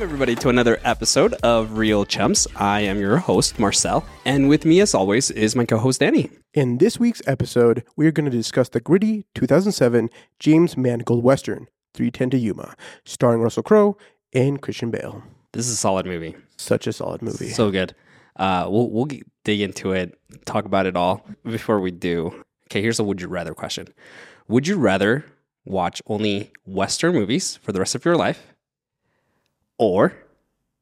Welcome, everybody, to another episode of Reel Chums. I am your host, Marcel, and with me, as always, is my co host, Danny. In this week's episode, we are going to discuss the gritty 2007 James Mangold Western, 310 to Yuma, starring Russell Crowe and Christian Bale. This is a solid movie. Such a solid movie. So good. Uh, we'll, we'll g- dig into it, talk about it all. Before we do, okay, here's a would you rather question Would you rather watch only Western movies for the rest of your life, or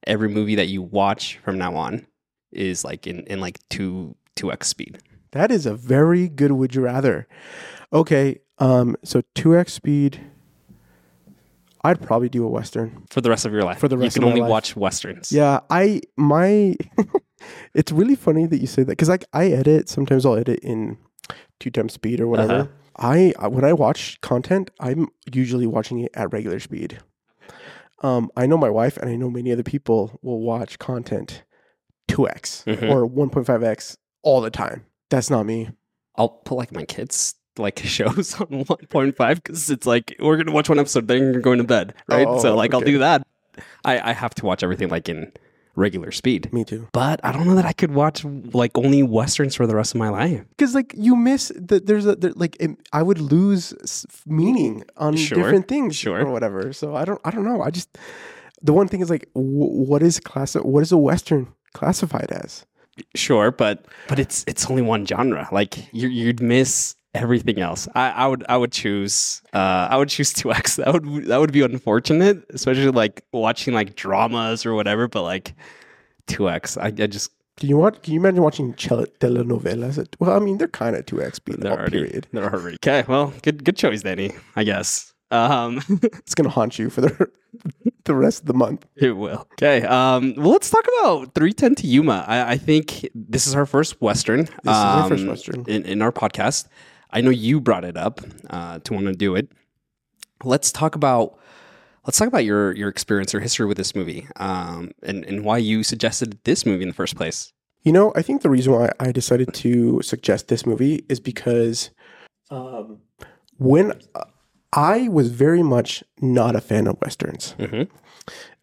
every movie that you watch from now on is like in, in like 2 2x speed? that is a very good would you rather. Okay, um, so 2x speed, I'd probably do a Western. For the rest of your life. For the rest you of can only life. watch Westerns. Yeah, I, my, it's really funny that you say that because like I edit, sometimes I'll edit in two times speed or whatever. Uh-huh. I- when I watch content, I'm usually watching it at regular speed. Um, I know my wife and I know many other people will watch content 2x Mhm. or 1.5x all the time. That's not me. I'll put like my kids like shows on 1.5 because it's like we're gonna watch one episode, then you're going to bed, right? Oh, so like I'll do that. I, I have to watch everything like in regular speed, Me too. but I don't know that I could watch like only westerns for the rest of my life. Because like you miss that there's a there, like it, I would lose meaning on Sure, different things sure. or whatever. So I don't I don't know. I just the one thing is like w- what is class what is a western classified as? Sure, but but it's it's only one genre. Like you you'd miss everything else. I, I would I would choose uh I would choose 2X. That would that would be unfortunate, especially like watching like dramas or whatever, but like 2X. I, I just Can you watch? Can you imagine watching telenovelas? At, well, I mean they're kind of two X speed. they're already Period. they're already okay. Well, good good choice, Danny. I guess. Um, It's gonna haunt you for the the rest of the month. it will. Okay. Um, well, let's talk about 310 to Yuma. I, I think this is our first Western. This is our first Western. In, in our podcast. I know you brought it up uh, to want to do it. Let's talk about let's talk about your your experience or history with this movie, um, and and why you suggested this movie in the first place. You know, I think the reason why I decided to suggest this movie is because um, when uh, I was very much not a fan of westerns. Mhm.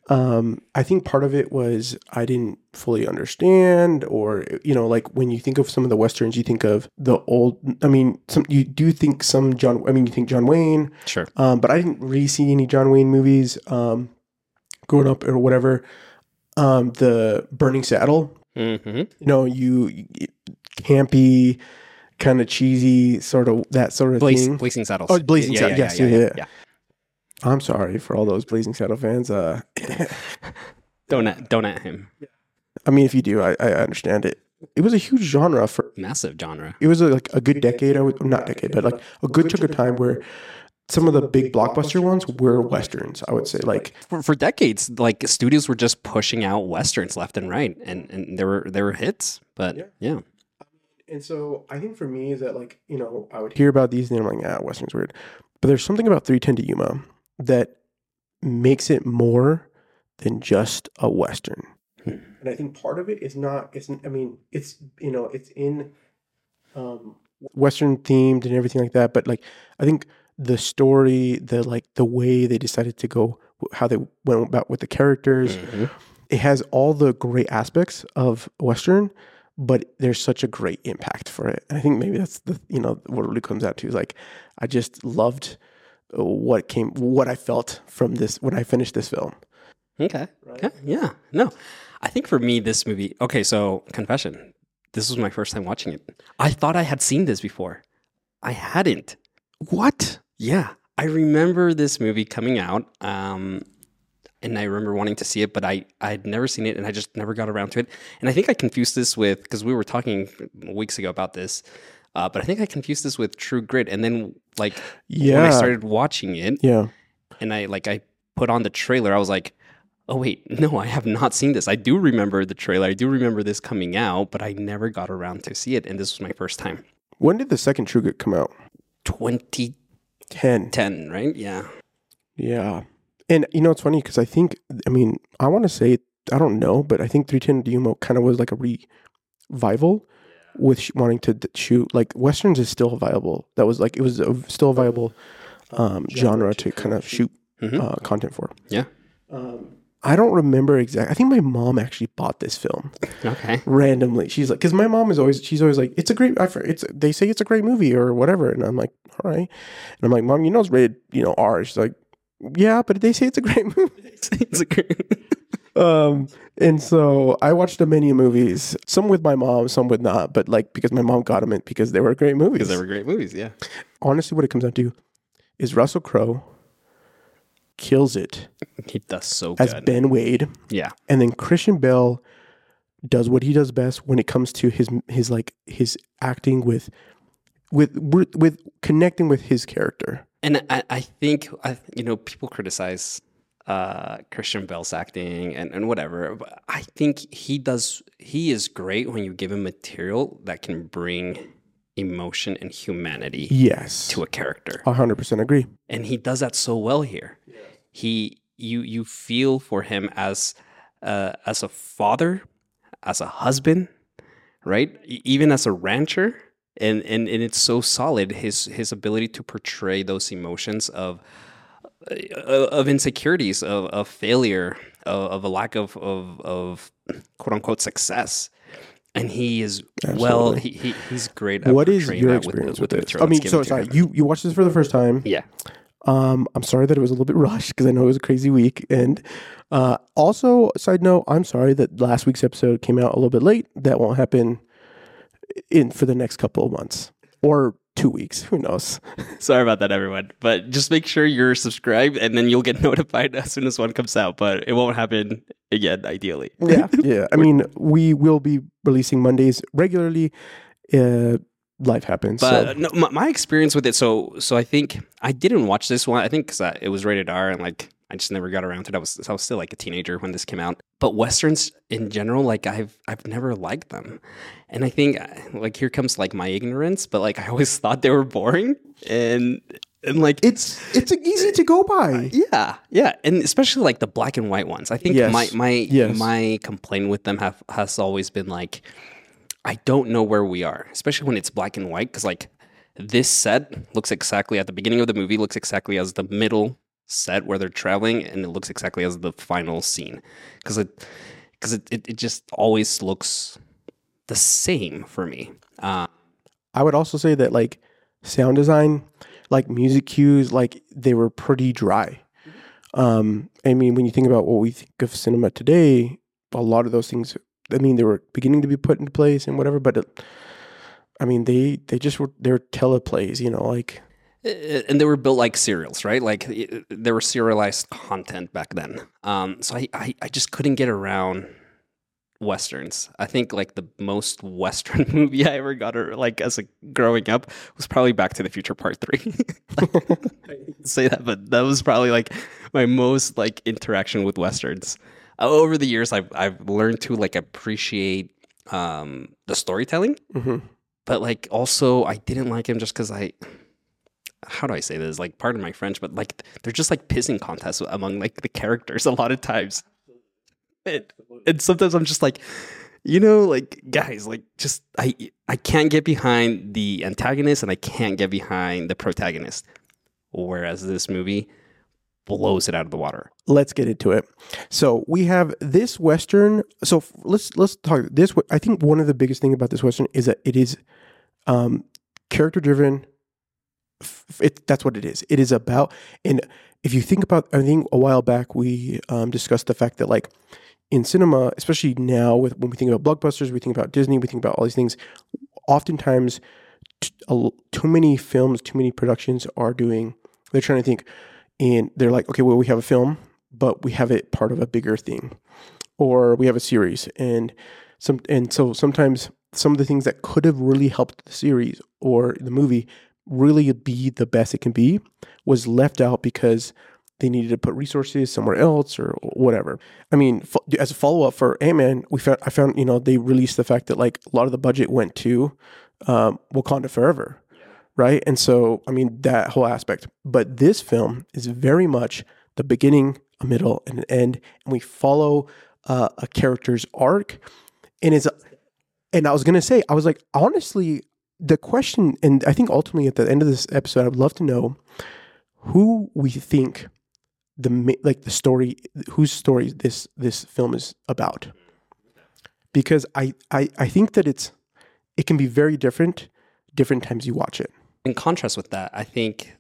Um, I think part of it was I didn't fully understand, or you know, like when you think of some of the westerns, you think of the old. I mean, some you do think some John. I mean, you think John Wayne, Sure. um, but I didn't really see any John Wayne movies um, growing up or whatever. Um, the Burning Saddle, Mm-hmm. you know, you, campy, kind of cheesy, sort of that sort of Blaze, thing. Blazing Saddles. Oh, Blazing Saddles, yes, yeah, yeah. yeah. I'm sorry for all those Blazing Saddle fans. Uh, Don't at, don't at him. I mean, if you do, I, I understand it. It was a huge genre for. Massive genre. It was a, like a good decade. I would not decade, but like a good chunk of time where some of the big blockbuster ones were westerns. I would say, like for, for decades, like studios were just pushing out westerns left and right, and and there were there were hits, but Yeah. yeah, And so I think for me is that like, you know, I would hear about these and I'm like, ah, Western's weird. But there's something about 310 to Yuma that makes it more than just a Western. Hmm. And I think part of it is not, it's, I mean, it's, you know, it's in um, Western themed and everything like that. But like, I think the story, the like, the way they decided to go, how they went about with the characters, Mhm. it has all the great aspects of Western, but there's such a great impact for it. And I think maybe that's the you know what it really comes out to is like I just loved what came what I felt from this when I finished this film. okay, Right. okay, yeah, no, I think for me this movie. Okay, so confession, this was my first time watching it. I thought I had seen this before, I hadn't. What? Yeah, I remember this movie coming out, um, and I remember wanting to see it, but I I'd never seen it, and I just never got around to it. And I think I confused this with because we were talking weeks ago about this, uh, but I think I confused this with True Grit. And then like when I started watching it, Yeah. and I like I put on the trailer, I was like. Oh wait, no, I have not seen this. I do remember the trailer. I do remember this coming out, but I never got around to see it, and this was my first time. When did the second True Grit come out? 2010, Ten. right? Yeah. Yeah. And you know it's funny because I think I mean I want to say I don't know, but I think 310 Yuma kind of was like a revival with sh- wanting to d- shoot like westerns is still viable. That was like it was a, still a viable um, genre to kind of shoot Mhm. uh, content for. Yeah. Um, I don't remember exactly. I think my mom actually bought this film Okay. randomly. She's like, because my mom is always, she's always like, it's a great, I, it's, they say it's a great movie or whatever, and I'm like, all right, and I'm like, mom, you know it's rated, you know, R. She's like, yeah, but they say it's a great movie. it's a great. Um, and so I watched a many movies, some with my mom, some with not, but like because my mom got them in because they were great movies. Because they were great movies, yeah. Honestly, what it comes down to is Russell Crowe kills it He does so good. as. Ben Wade, yeah. and then Christian Bale does what he does best when it comes to his his like his acting with with with, with connecting with his character. And I, I think I, you know people criticize uh, Christian Bale's acting and, and whatever, but I think he does. He is great when you give him material that can bring emotion and humanity Yes, to a character, hundred percent agree. and he does that so well here. He you you feel for him as uh, as a father, as a husband, right? Even as a rancher, and and and it's so solid his his ability to portray those emotions of of insecurities, of, of failure, of, of a lack of, of of quote unquote success. And he is well. He, he he's great. At What is your experience with, this? material I mean, so sorry, you you watched this for the first time. Yeah, Um, I'm sorry that it was a little bit rushed because I know it was a crazy week. And uh, also, side note, I'm sorry that last week's episode came out a little bit late. That won't happen in for the next couple of months or two weeks. Who knows? Sorry about that, everyone. But just make sure you're subscribed, and then you'll get notified as soon as one comes out. But it won't happen again, ideally. Yeah, yeah. I mean, we will be releasing Mondays regularly. Uh, life happens. But so. no, my, my experience with it. So, so I think I didn't watch this one. I think because it was rated R, and like I just never got around to it. I was I was still like a teenager when this came out. But westerns in general, like I've I've never liked them, and I think uh, like here comes like my ignorance. But like I always thought they were boring, and and like It's it's easy to go by. Yeah, yeah, and especially like the black and white ones. I think Yes. my my Yes. my complaint with them have has always been like, I don't know where we are, especially when it's black and white. Because like this set looks exactly at the beginning of the movie looks exactly as the middle set where they're traveling, and it looks exactly as the final scene. Because it because it, it it just always looks the same for me. Uh, I would also say that like sound design, like music cues, like they were pretty dry. Um, I mean, when you think about what we think of cinema today, a lot of those things, I mean, they were beginning to be put into place and whatever, but it, I mean, they they just were they're teleplays, you know, like and they were built like serials, right? Like they were serialized content back then. Um, so I, I, I just couldn't get around westerns. I think like the most western movie I ever got, or like as a growing up, was probably Back to the Future Part Three. I say that, but that was probably like my most like interaction with westerns. Uh, over the years, I've I've learned to like appreciate um, the storytelling mhm. but like also I didn't like him just because I how do I say this? Like, pardon my French, but like they're just like pissing contests among like the characters a lot of times. And, and sometimes I'm just like, you know, like guys, like just I I can't get behind the antagonist and I can't get behind the protagonist. Whereas this movie blows it out of the water. let's get into it. So we have this western. So let's let's talk this. I think one of the biggest thing about this western is that it is um, character driven. It, that's what it is. It is about, and if you think about, I think a while back we um, discussed the fact that like in cinema, especially now with when we think about blockbusters, we think about Disney, we think about all these things. Oftentimes, t- a too many films, too many productions are doing. They're trying to think, and they're like, okay, well, we have a film, but we have it part of a bigger thing, or we have a series, and some, and so sometimes some of the things that could have really helped the series or the movie really be the best it can be was left out because they needed to put resources somewhere else or whatever. I mean, fo- as a follow up for Ant Man, we found I found you know they released the fact that like a lot of the budget went to um, Wakanda Forever, right? And so I mean that whole aspect. But this film is very much the beginning, a middle, and an end, and we follow uh, a character's arc, and it's. And I was gonna say, I was like, honestly, the question, and I think ultimately at the end of this episode, I'd love to know who we think the like the story whose story this this film is about. Because I, I i think that it's it can be very different different times you watch it. In contrast with that, I think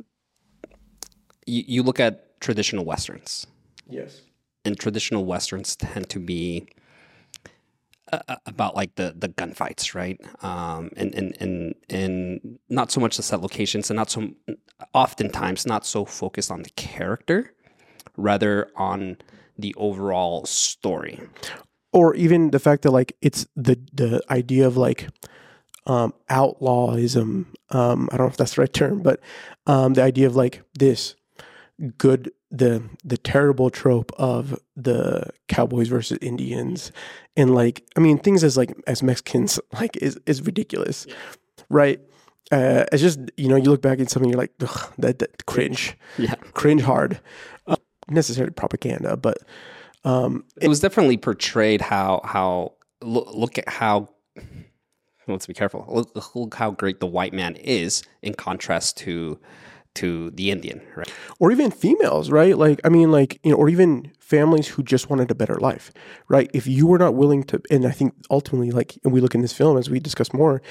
you, you look at traditional westerns, yes. And traditional westerns tend to be uh, about like the the gunfights, right? Um, and and and and not so much the set locations, and not so oftentimes not so focused on the character, rather on the overall story. or even the fact that like it's the the idea of like um outlawism um i don't know if that's the right term but um the idea of like this good the the terrible trope of the cowboys versus indians and like i mean things as like as mexicans like is is ridiculous right? Uh it's just you know you look back at something you're like Ugh, that, that cringe. Yeah, cringe hard. Uh, necessary propaganda but um it was definitely portrayed how how look, look at how let's be careful look, look how great the white man is in contrast to to the indian right or even females, right? Like, I mean, like, you know, or even families who just wanted a better life, right? If you were not willing to, and I think ultimately, like, and we look in this film as we discuss more,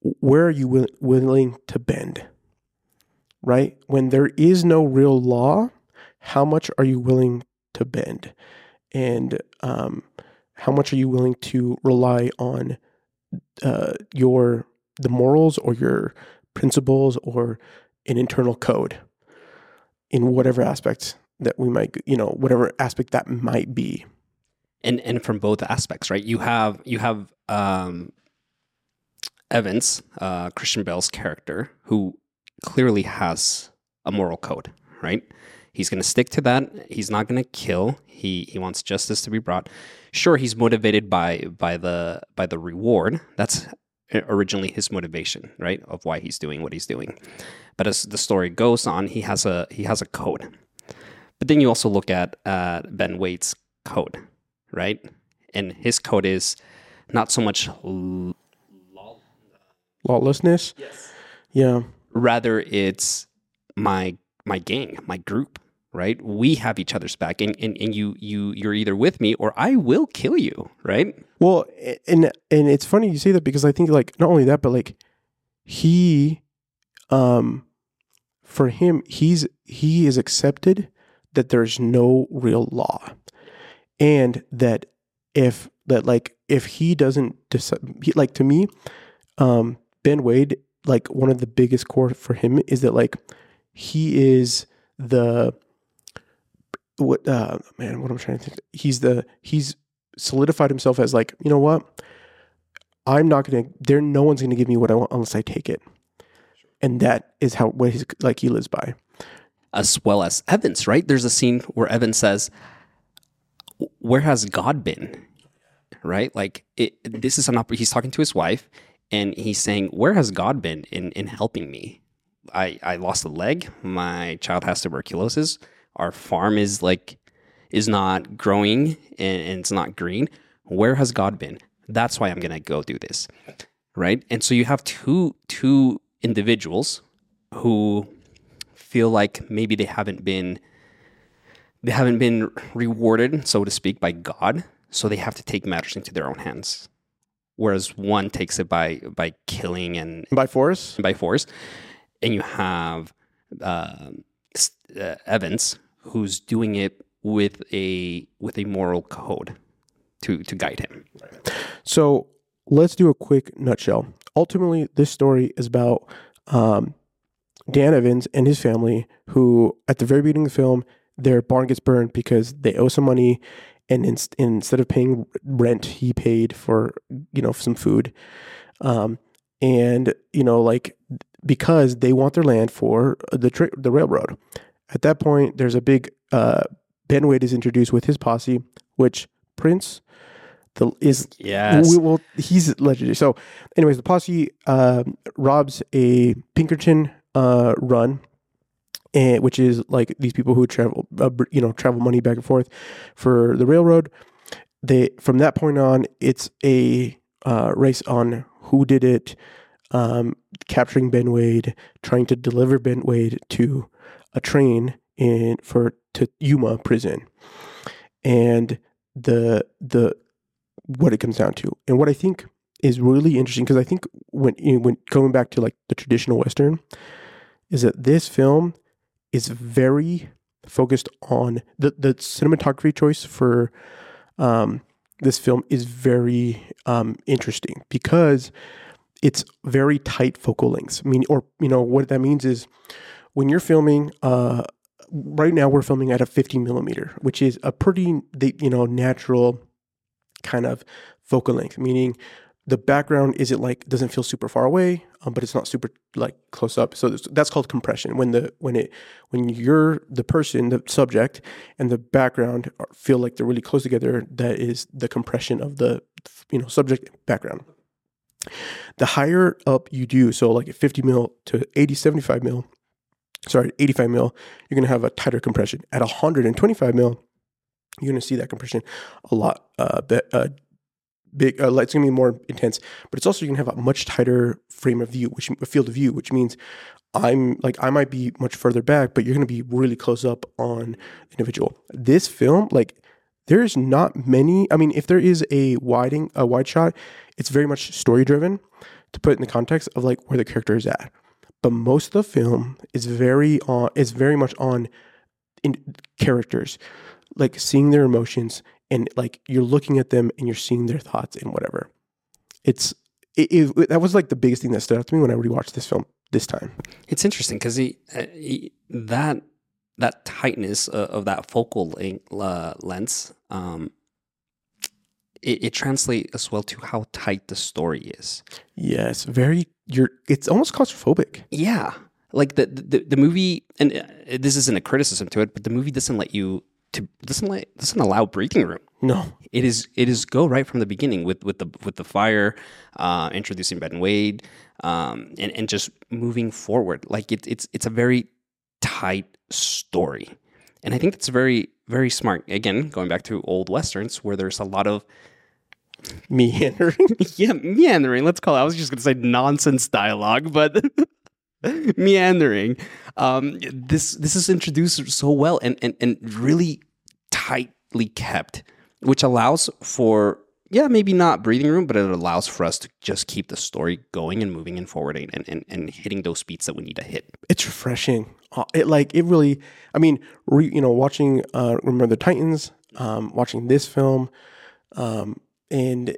where are you will, willing to bend, right? When there is no real law, how much are you willing to bend? And um, how much are you willing to rely on uh, your, the morals or your principles or an internal code? in whatever aspect that we might you know whatever aspect that might be. And and from both aspects right? You have you have um evans uh christian Bale's character who clearly has a moral code right? He's going to stick to that. He's not going to kill. He he wants justice to be brought. Sure he's motivated by by the by the reward. That's originally his motivation right of why he's doing what he's doing. But as the story goes on he has a he has a code. But then you also look at uh, ben wade's code right? And his code is not so much l- lawlessness? Yeah. Rather it's my my gang my group right? We have each other's back and, and and you you you're either with me or i will kill you right? Well and and it's funny you say that because i think like not only that but like he um for him he's he is accepted that there's no real law. And that if that like if he doesn't decide like to me um ben wade like one of the biggest core for him is that like he is the what uh man what i'm trying to think. He's the he's solidified himself as like you know what? I'm not gonna there no one's gonna give me what i want unless i take it. And that is how what he's like he lives by. As well as evans right? There's a scene where evans says where has god been? Right? Like it, this is an opp- he's talking to his wife and he's saying where has god been in in helping me? I i lost a leg. My child has tuberculosis our farm is like is not growing and, and it's not green where has god been? That's why i'm gonna go do this right? And so you have two two individuals who feel like maybe they haven't been they haven't been rewarded so to speak by god so they have to take matters into their own hands. Whereas one takes it by by killing and by force? By force. And you have uh, uh, evans who's doing it with a with a moral code to to guide him So let's do a quick nutshell. Ultimately, this story is about um, Dan Evans and his family, who at the very beginning of the film, their barn gets burned because they owe some money, and in, instead of paying rent, he paid for you know some food, um, and you know like because they want their land for the tra- the railroad. At that point, there's a big uh, Ben Wade is introduced with his posse, which Prince the is yes we, well, he's legendary. So, anyways, the posse um robs a Pinkerton uh, run, and which is like these people who travel, uh, you know, travel money back and forth for the railroad. They from that point on, it's a uh, race on who did it, um, capturing Ben Wade, trying to deliver Ben Wade to a train in for to Yuma prison, and the the what it comes down to, and what I think is really interesting because I think when when going back to like the traditional western, is that this film is very focused on the the cinematography choice for um, this film is very um, interesting because it's very tight focal lengths. I mean, or you know what that means is when you're filming. Uh, right now, we're filming at a 50 millimeter, which is a pretty you know natural kind of focal length, meaning the background isn't like doesn't feel super far away, um, but it's not super like close up. So that's called compression. When the when it when you're the person, the subject, and the background feel like they're really close together, that is the compression of the you know subject background. The higher up you do, so like 50 mil to 80, 75 mil, sorry, 85 mil, you're gonna have a tighter compression. At 125 mil, you're gonna see that compression a lot uh, be, uh big. Uh, it's going to be more intense, but it's also going to have a much tighter frame of view, which field of view, which means I'm like I might be much further back, but you're going to be really close up on individual. This film, like there's not many. I mean, if there is a widing a wide shot, it's very much story driven to put in the context of like where the character is at. But most of the film is very on is very much on in characters, like seeing their emotions and like you're looking at them and you're seeing their thoughts and whatever. It's it, it, that was like the biggest thing that stood out to me when I rewatched this film this time. It's interesting because he, uh, he, that that tightness uh, of that focal uh, length, um, it, it translates as well to how tight the story is. Yes, very. You're. It's almost claustrophobic. Yeah, like the the, the movie, and uh, this isn't a criticism to it, but the movie doesn't let you to doesn't let, doesn't allow breathing room. No, it is it is go right from the beginning with with the with the fire, uh, introducing Ben Wade, um, and and just moving forward. Like it's it's it's a very tight story, and I think it's very very smart. Again, going back to old westerns where there's a lot of meandering. yeah, meandering. Let's call it. I was just going to say nonsense dialogue, but meandering. Um, this this is introduced so well and and and really tightly kept, which allows for yeah maybe not breathing room, but it allows for us to just keep the story going and moving and forwarding and and, and hitting those beats that we need to hit. It's refreshing. Uh, it like it really. I mean, re, you know, watching uh, Remember the Titans, um, watching this film, um, and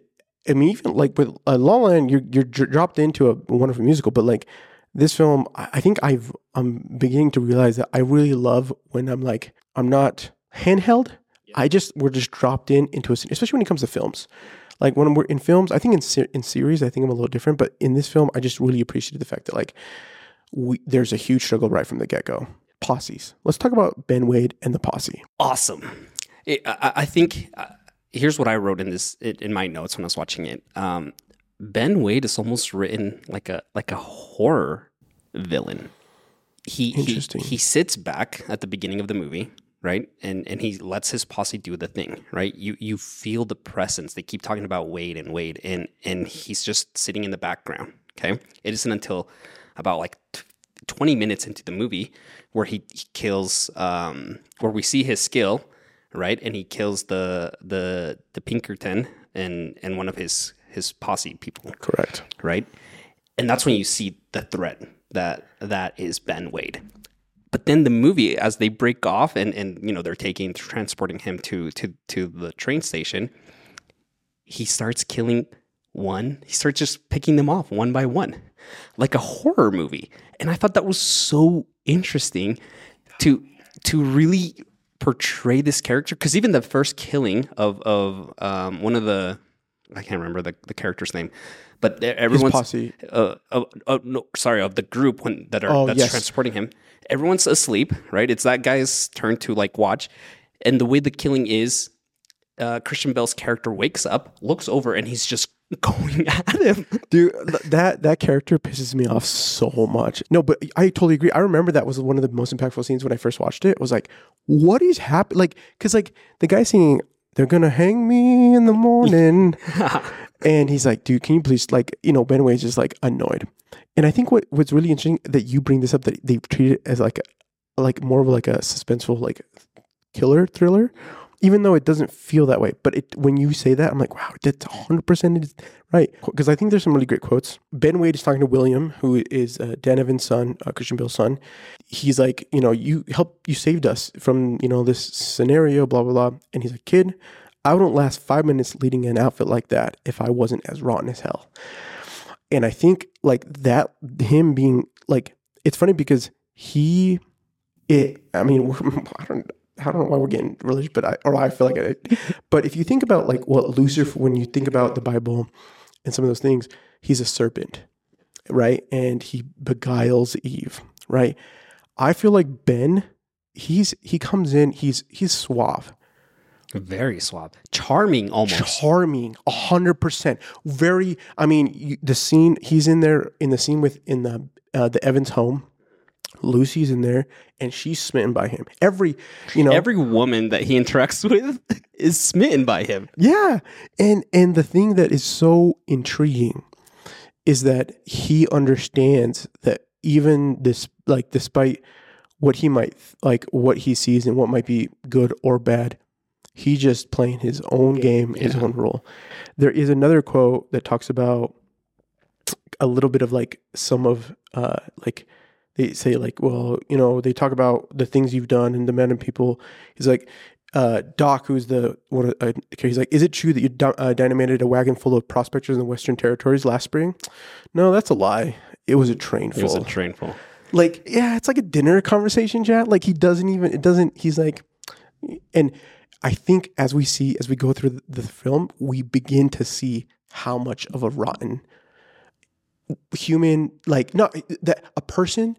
I mean, even like with uh, La La Land, you're you're dropped into a wonderful musical, but like this film, I think I've I'm beginning to realize that I really love when I'm like I'm not handheld. I just we're just dropped in into a scene, especially when it comes to films. Like when we're in films, I think in ser- in series, I think I'm a little different. But in this film, I just really appreciated the fact that like we, there's a huge struggle right from the get go. Posses. Let's talk about Ben Wade and the posse. Awesome. It, I, I, think uh, here's what I wrote in this in my notes when I was watching it. Um, Ben Wade is almost written like a like a horror villain. He he, he sits back at the beginning of the movie, right? And and he lets his posse do the thing, right? You you feel the presence. They keep talking about Wade and Wade and and he's just sitting in the background, okay? It isn't until about like 20 minutes into the movie where he, he kills um where we see his skill, right? And he kills the the the Pinkerton and and one of his his posse people. Correct. Right? And that's when you see the threat that that is Ben Wade. But then the movie, as they break off and, and you know they're taking transporting him to to to the train station, he starts killing one. He starts just picking them off one by one, like a horror movie. And I thought that was so interesting to to really portray this character because even the first killing of of um, one of the I can't remember the, the character's name, but everyone's posse. Uh, uh, uh, no, sorry, of the group when that are oh, that's yes. transporting him. Everyone's asleep, right? It's that guy's turn to like watch, and the way the killing is, uh, Christian Bale's character wakes up, looks over, and he's just going at him. Dude, that that character pisses me off so much. No, but I totally agree. I remember that was one of the most impactful scenes when I first watched it. It was like, what is happening? Like, because like the guy singing they're gonna hang me in the morning. and he's like, dude, can you please like, you know, Ben Wade's just like annoyed. And I think what what's really interesting that you bring this up that they treat it as like like more of like a suspenseful like killer thriller, even though it doesn't feel that way. But it, when you say that, I'm like, wow, that's 100% right. Because I think there's some really great quotes. Ben Wade is talking to William, who is uh, Dan Evans' son, uh, Christian Bale's son. He's like, you know, you helped, you saved us from, you know, this scenario, blah, blah, blah. And he's like, kid, I wouldn't last five minutes leading an outfit like that if I wasn't as rotten as hell. And I think like that, him being like, it's funny because he, it, I mean, I don't, I don't know why we're getting religious, but I, or I feel like it. But if you think about like what Lucifer, when you think about the Bible and some of those things, he's a serpent, right? And he beguiles Eve, right? I feel like Ben, he's he comes in, he's he's suave, Very suave, charming, almost. charming, a hundred percent. Very. I mean, you, the scene he's in there in the scene with in the uh, the Evans home. Lucy's in there, and she's smitten by him. Every, you know, Every woman that he interacts with is smitten by him. Yeah. And and the thing that is so intriguing is that he understands that even this like despite what he might like what he sees and what might be good or bad, he just playing his own game, his own role. There is another quote that talks about a little bit of like some of uh like they say like well you know they talk about the things you've done and the men and people he's like uh, Doc, who's the one, uh, he's like, is it true that you uh, dynamited a wagon full of prospectors in the Western Territories last spring? No, that's a lie. It was a train full. It was a train full. like, yeah, it's like a dinner conversation chat. Like he doesn't even, it doesn't, he's like, and I think as we see, as we go through the film, we begin to see how much of a rotten human, like, not that a person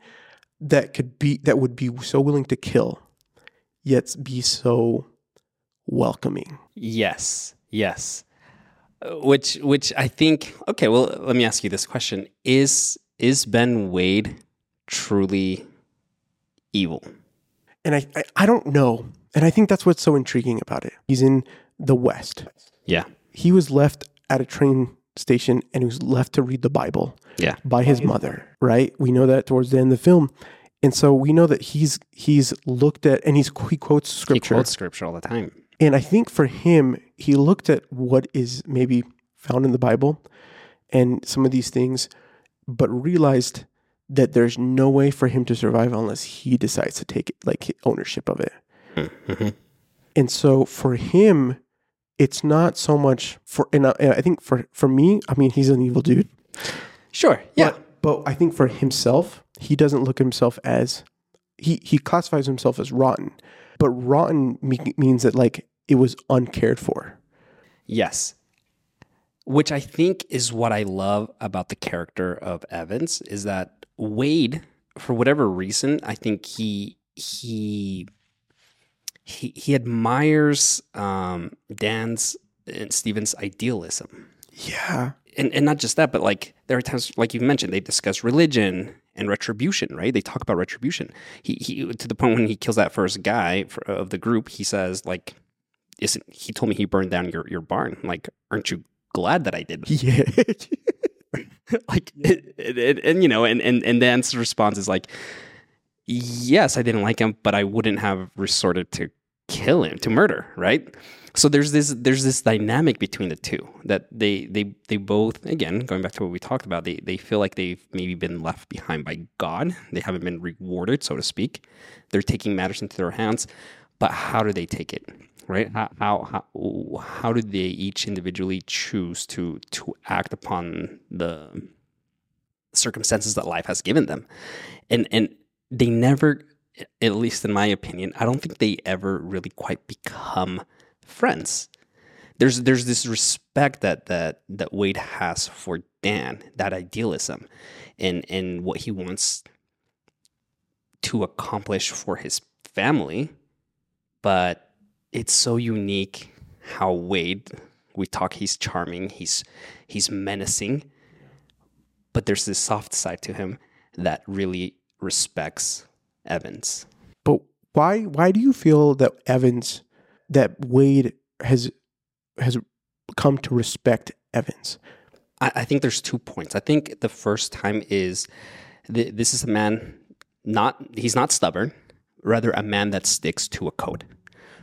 that could be, that would be so willing to kill, yet be so welcoming. Yes, yes. Which, which I think. Okay, well, let me ask you this question: Is is Ben Wade truly evil? And I, I, I don't know. And I think that's what's so intriguing about it. He's in the West. Yeah, He was left at a train station and he was left to read the Bible yeah, by his mother, right? We know that towards the end of the film. And so we know that he's he's looked at and he's he quotes he scripture. quotes scripture all the time. And I think for him, he looked at what is maybe found in the Bible and some of these things, but realized that there's no way for him to survive unless he decides to take like ownership of it. Mhm. And so for him, it's not so much for, and I, and I think for for me, I mean, he's an evil dude. Sure. Yeah. But, but I think for himself, he doesn't look at himself as he he classifies himself as rotten. But rotten me- means that like it was uncared for. Yes. Which I think is what I love about the character of Evans is that Wade, for whatever reason, I think he he he he admires um, Dan's and Steven's idealism. Yeah. And and not just that, but like there are times like you mentioned, they discuss religion and retribution, right? They talk about retribution. He he to the point when he kills that first guy for, of the group, he says like isn't he told me he burned down your, your barn like aren't you glad that i did Yeah. like it, it, it- and you know and, and and dan's response is like yes i didn't like him but i wouldn't have resorted to kill him to murder right? So there's this there's this dynamic between the two that they they they both again going back to what we talked about they they feel like they've maybe been left behind by god. They haven't been rewarded so to speak. They're taking matters into their hands but how do they take it right? How how how, how do they each individually choose to to act upon the circumstances that life has given them? And and they never at least in my opinion i don't think they ever really quite become friends there's there's this respect that that that Wade has for Dan, that idealism, and and what he wants to accomplish for his family, but it's so unique how Wade. We talk. He's charming. He's he's menacing, but there's this soft side to him that really respects Evans. But why why do you feel that Evans that Wade has has come to respect Evans? I, I think there's two points. I think the first time is th- this is a man not he's not stubborn. rather a man that sticks to a code.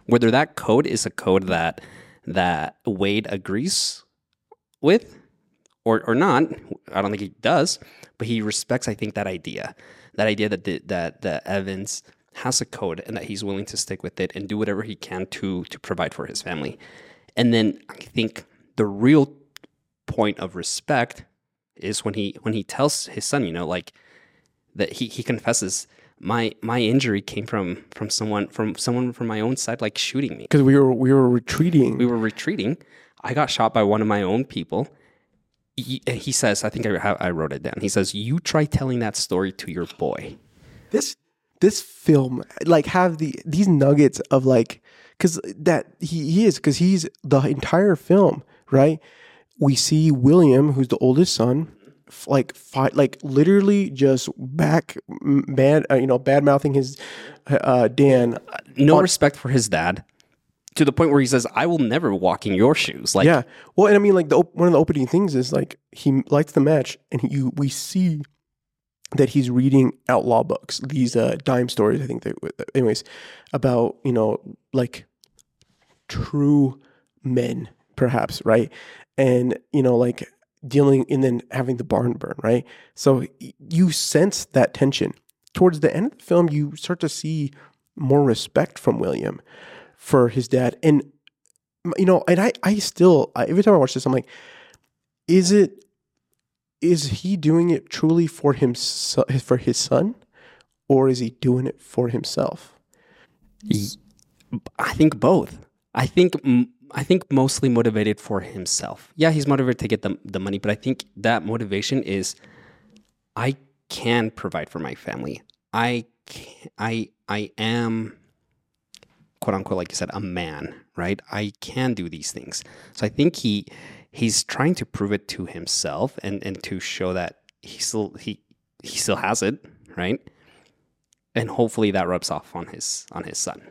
Whether that code is a code that that Wade agrees with or or not, I don't think he does, but he respects I think that idea. That idea that the, that that Evans has a code and that he's willing to stick with it and do whatever he can to to provide for his family. And then I think the real point of respect is when he when he tells his son, you know, like that he he confesses my my injury came from from someone from someone from my own side like shooting me. because we were we were retreating. We were retreating. I got shot by one of my own people. He, he says, I think I, I wrote it down. He says, "You try telling that story to your boy." this this film like have the these nuggets of like because that he, he is because he's the entire film right we see william who's the oldest son like fight like literally just back bad uh, you know bad mouthing his uh dan No respect for his dad, to the point where he says, "I will never walk in your shoes." Like, yeah. Well and i mean like the one of the opening things is like he lights the match and you we see that he's reading outlaw books these uh dime stories i think they anyways about you know like true men perhaps right? And you know like dealing and then having the barn burn right? So you sense that tension. Towards the end of the film you start to see more respect from william for his dad and you know and i i still I, every time i watch this i'm like is it is he doing it truly for him for his son or is he doing it for himself I think both. I think I think mostly motivated for himself. Yeah, he's motivated to get the the money, but I think that motivation is I can provide for my family. I can, I I am quote unquote like you said a man, right? I can do these things. So I think he he's trying to prove it to himself and and to show that he still he he still has it, right? And hopefully that rubs off on his on his son.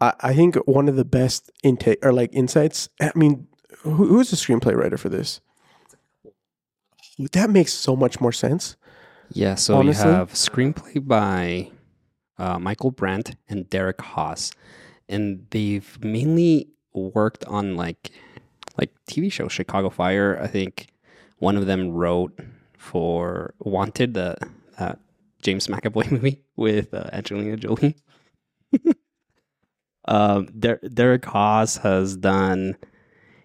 I, I think one of the best intake or like insights. I mean, who, who's the screenplay writer for this? That makes so much more sense. Yeah, so Honestly? you have screenplay by uh, Michael Brandt and Derek Haas, and they've mainly worked on like like TV shows. Chicago Fire, I think one of them wrote for Wanted, the that James McAvoy movie with uh, Angelina Jolie. um, Der- Derek Haas has done,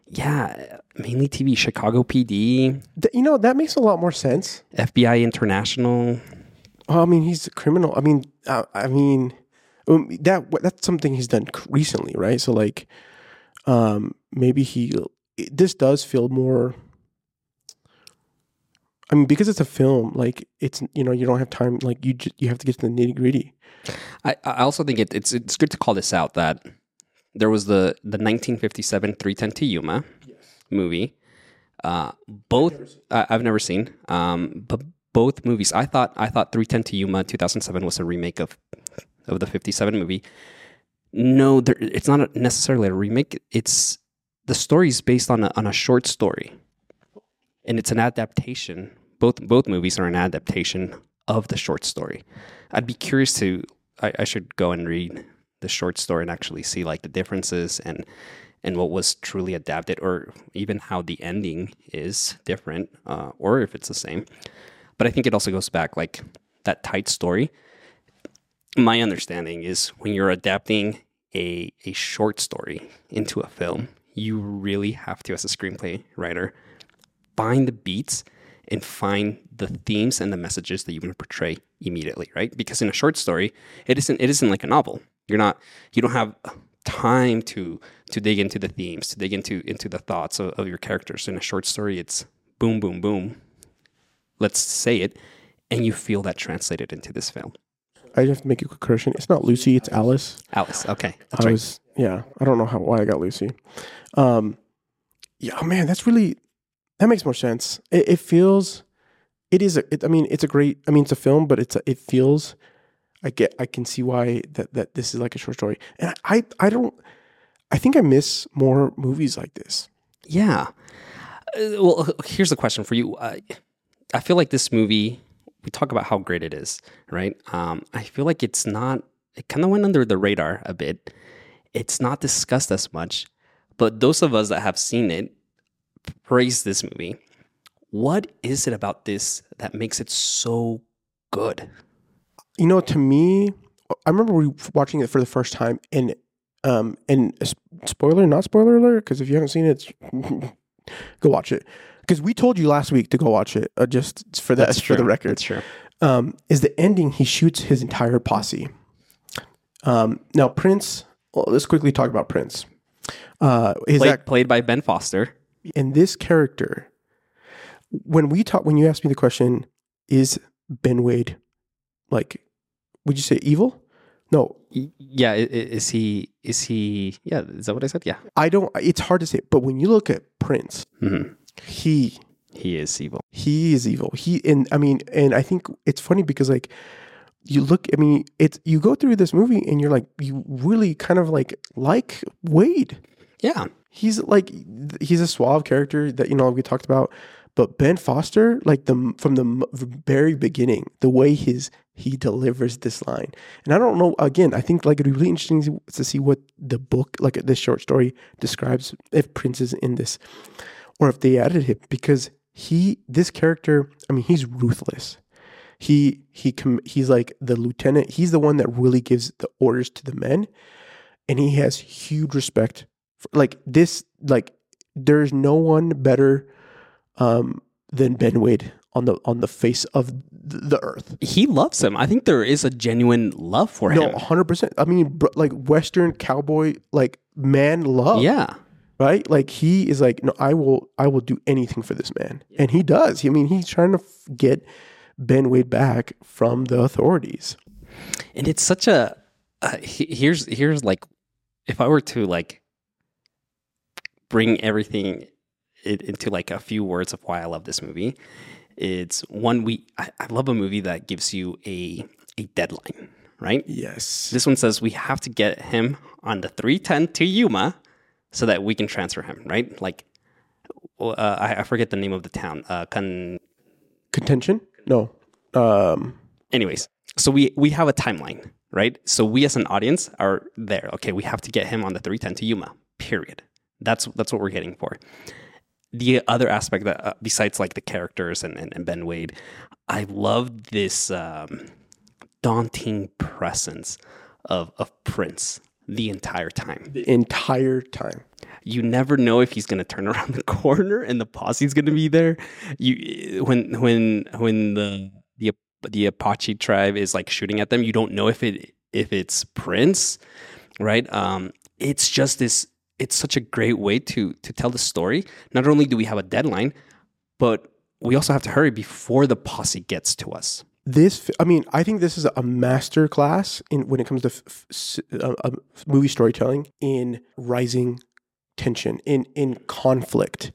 yeah, mainly TV. Chicago PD, you know, that makes a lot more sense. FBI International. Oh, I mean, he's a criminal. I mean, uh, I mean, um, that that's something he's done recently, right? So like, um, maybe he. it- This does feel more. I mean, because it's a film, like it's you know you don't have time. Like you just, you have to get to the nitty gritty. I, I also think it, it's it's good to call this out that there was the the 1957 310 to Yuma movie. Uh, both I, I've never seen, um, but both movies. I thought I thought 310 to Yuma 2007 was a remake of of the 57 movie. No, there, it's not a, necessarily a remake. It's the story is based on a, on a short story, and it's an adaptation. Both both movies are an adaptation of the short story. I'd be curious to. I, I should go and read the short story and actually see like the differences and and what was truly adapted, or even how the ending is different, uh, or if it's the same. But I think it also goes back like that tight story. My understanding is when you're adapting a a short story into a film, you really have to, as a screenplay writer, find the beats and find the themes and the messages that you want to portray immediately, right? Because in a short story, it isn't it isn't like a novel. You're not you don't have time to to dig into the themes, to dig into into the thoughts of, of your characters. In a short story, it's boom, boom, boom. Let's say it, and you feel that translated into this film. I have to make a quick correction. It's not Lucy. It's Alice. Alice, okay, that's I right. was yeah. I don't know how why I got Lucy. Um, yeah, oh, man, that's really that makes more sense. It, it feels, it is. A, it, I mean, it's a great. I mean, it's a film, but it's a, it feels. I get. I can see why that that this is like a short story, and I I don't. I think I miss more movies like this. Yeah. Uh, well, here's the question for you. Uh, I feel like this movie, we talk about how great it is, right? Um, I feel like it's not it kind of went under the radar a bit. It's not discussed as much, but those of us that have seen it praise this movie. What is it about this that makes it so good? You know, to me, I remember watching it for the first time, and um, and spoiler, not spoiler alert, because if you haven't seen it, go watch it. Because we told you last week to go watch it, uh, just for that, for the record. That's true. um, is the ending. He shoots his entire posse. Um, now, Prince. Well, let's quickly talk about Prince. Uh, is Played, that played by Ben Foster. and this character? When we talk, when you asked me the question, is Ben Wade like? Would you say evil? No, Yeah, is he? Is he? Yeah, is that what I said? Yeah, I don't. It's hard to say. But when you look at Prince, Mhm. He he is evil. he is evil. He and I mean, and I think it's funny because like you look. I mean, it's you go through this movie and you're like, you really kind of like like Wade. Yeah, He's like he's a suave character that you know we talked about. But Ben Foster, like the from the very beginning, the way his he delivers this line, and I don't know. Again, I think like it'd be really interesting to- to see what the book, like this short story, describes if Prince is in this, or if they added him because he this character. I mean, he's ruthless. He he com- he's like the lieutenant. He's the one that really gives the orders to the men, and he has huge respect. For, like this, like there's no one better um, than Ben Wade on the on the face of the earth. he loves him. I think there is a genuine love for him. No, hundred percent. I mean, like Western cowboy, like man love. Yeah, right. Like he is like, no, I will, I will do anything for this man, and he does. I mean, he's trying to f- get Ben Wade back from the authorities. and it's such a. Uh, here's here's like, if I were to like bring everything it, into like a few words of why I love this movie, it's one we I, I love a movie that gives you a a deadline, right? Yes. This one says we have to get him on the 310 to Yuma so that we can transfer him, right? Like, uh, I, I forget the name of the town. Uh, Kan- Contention? No. Um. anyways, so we we have a timeline, right? So we as an audience are there. Okay, we have to get him on the 310 to Yuma. Period. That's that's what we're getting for. The other aspect that uh, besides like the characters and, and, and Ben Wade, I love this um, daunting presence of of Prince the entire time. The entire time. You never know if he's going to turn around the corner and the posse's going to be there. You when when when the the the Apache tribe is like shooting at them, you don't know if it if it's Prince, right? Um, it's just this. It's such a great way to to tell the story. Not only do we have a deadline, but we also have to hurry before the posse gets to us. This, I mean, I think this is a master class in when it comes to f- f- uh, uh, movie storytelling in rising tension, in in conflict.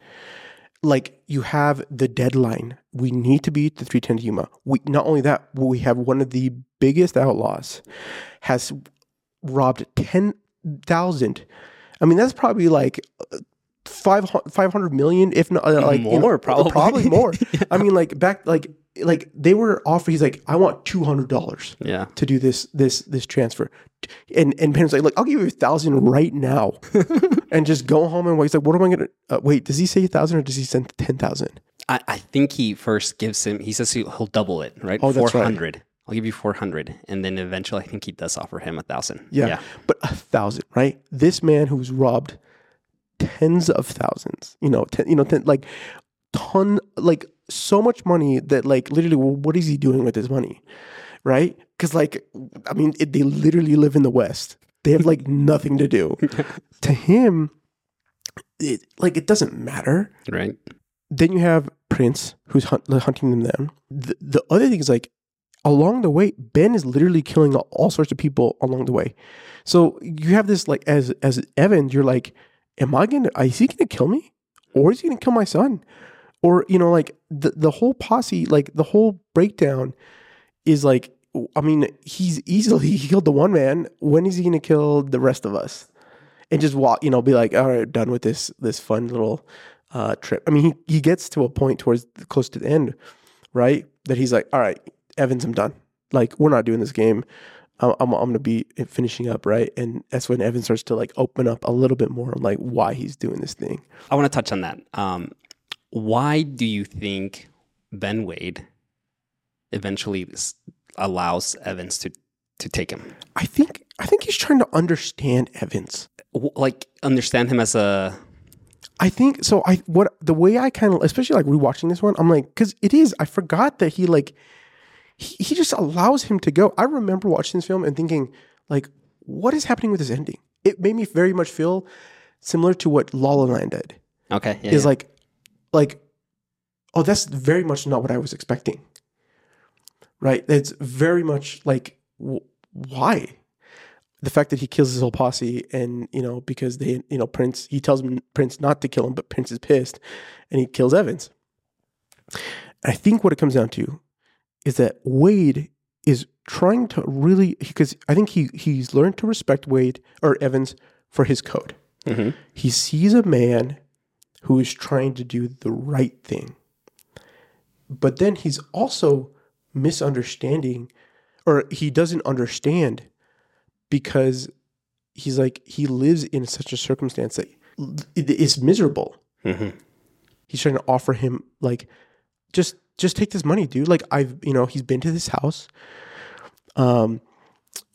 Like you have the deadline. We need to beat the 310 Yuma. We not only that, we have one of the biggest outlaws has robbed 10,000. I mean, that's probably like uh, five 500 million, if not uh, like you know, More, probably. probably more. I mean, like back, like like they were offering. He's like, I want two hundred dollars Yeah, to do this this this transfer, and and Pen's like, look, I'll give you a thousand right now, and just go home and wait. He's like, what am I gonna uh, wait? Does he say a thousand or does he send ten thousand? I, I think he first gives him. He says he'll, he'll double it, right? Oh, that's right. four hundred. I'll give you four hundred, and then eventually, I think he does offer him a thousand. Yeah. But a thousand, right? This man who's robbed tens of thousands, you know, ten, you know, ten, like ton, like so much money that like literally, well, what is he doing with his money, right? Because like, I mean, it, they literally live in the West. They have like nothing to do. to him, it like it doesn't matter. right. Then you have Prince who's hunt, hunting them down. The, the other thing is like along the way, Ben is literally killing all, sorts of people along the way. So you have this like as as Evan, you're like, am I gonna? Is he gonna kill me, or is he gonna kill my son? Or you know, like the the whole posse, like the whole breakdown is like, I mean, he's easily he killed the one man. When is he gonna kill the rest of us? And just walk, you know, be like, all right, done with this this fun little uh, trip. I mean, he he gets to a point towards close to the end, right? That he's like, all right, Evans, I'm done. Like, we're not doing this game. I'm, I'm, I'm gonna be finishing up right, and that's when Evan starts to like open up a little bit more on like why he's doing this thing. I want to touch on that. Um, why do you think Ben Wade eventually allows Evans to to take him? I think I think he's trying to understand Evans. Like understand him as a I think so. I what the way I kind of, especially like rewatching this one, I'm like, because it is. I forgot that he like he, he just allows him to go. I remember watching this film and thinking, like, what is happening with this ending? It made me very much feel similar to what La La Land did. okay. Yeah, is yeah. like, like, oh, that's very much not what I was expecting. Right? It's very much like, w- why? The fact that he kills his whole posse, and you know, because they, you know, Prince, he tells him, Prince not to kill him, but Prince is pissed, and he kills Evans. I think what it comes down to is that Wade is trying to really, because I think he he's learned to respect Wade or Evans for his code. Mhm. He sees a man who is trying to do the right thing. But then he's also misunderstanding, or he doesn't understand because he's like, he lives in such a circumstance that it is miserable. Mhm. He's trying to offer him, like, just just take this money, dude. Like I've, you know, he's been to this house. Um,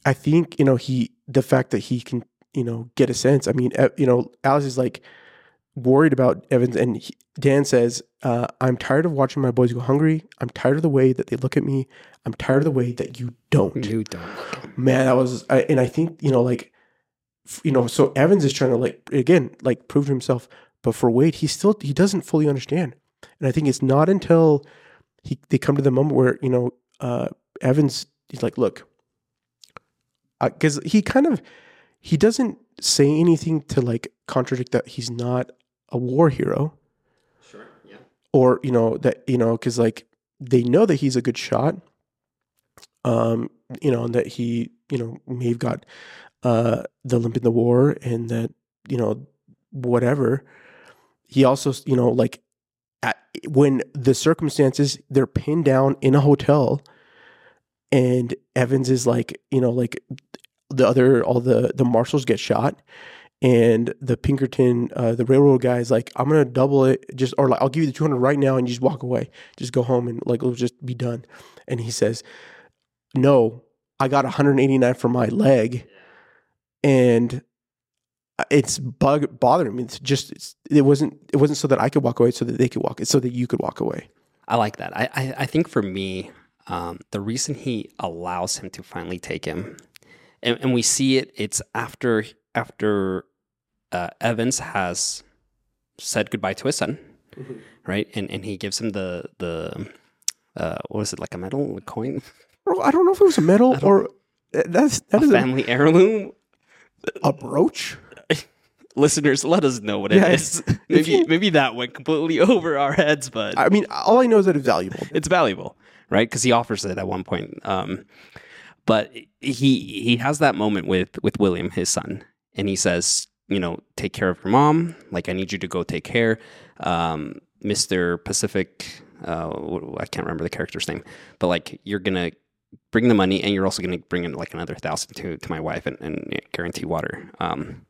I think you know he the fact that he can you know get a sense. I mean, you know, Alice is like worried about Evans, and he, Dan says, uh, "I'm tired of watching my boys go hungry. I'm tired of the way that they look at me. I'm tired of the way that you don't." You don't. Man, that was, I, and I think you know, like, you know, so Evans is trying to like again, like prove to himself, but for Wade, he still he doesn't fully understand, and I think it's not until he they come to the moment where you know uh, Evans he's like, look, because he kind of he doesn't say anything to like contradict that he's not a war hero Sure. Yeah. or you know that you know because like they know that he's a good shot um you know and that he you know may have got uh the limp in the war and that you know whatever he also you know like at, when the circumstances they're pinned down in a hotel and evans is like you know like the other all the the marshals get shot and the Pinkerton, uh, the railroad guy is like, I'm gonna double it, just or like I'll give you the 200 right now, and you just walk away, just go home, and like it'll just be done. And he says, No, I got 189 for my leg, and it's bug bothering me. It's just it's, it wasn't it wasn't so that I could walk away, so that they could walk. It's so that you could walk away. I like that. I, I, I think for me, um, the reason he allows him to finally take him, and, and we see it, it's after after uh, Evans has said goodbye to his son, right? And and he gives him the the uh, what was it like a medal, a coin, I don't know if it was a medal or uh, that's that a is a, family heirloom. a brooch. Listeners, let us know what it is. Maybe maybe that went completely over our heads, but I mean, all I know is that it's valuable. it's valuable, right? Because he offers it at one point. Um, but he he has that moment with with William, his son, and he says, you know, take care of your mom. Like I need you to go take care. Um, Mister Pacific, uh, I can't remember the character's name, but like you're gonna bring the money, and you're also gonna bring in like another thousand to to my wife and, and guarantee water. Um,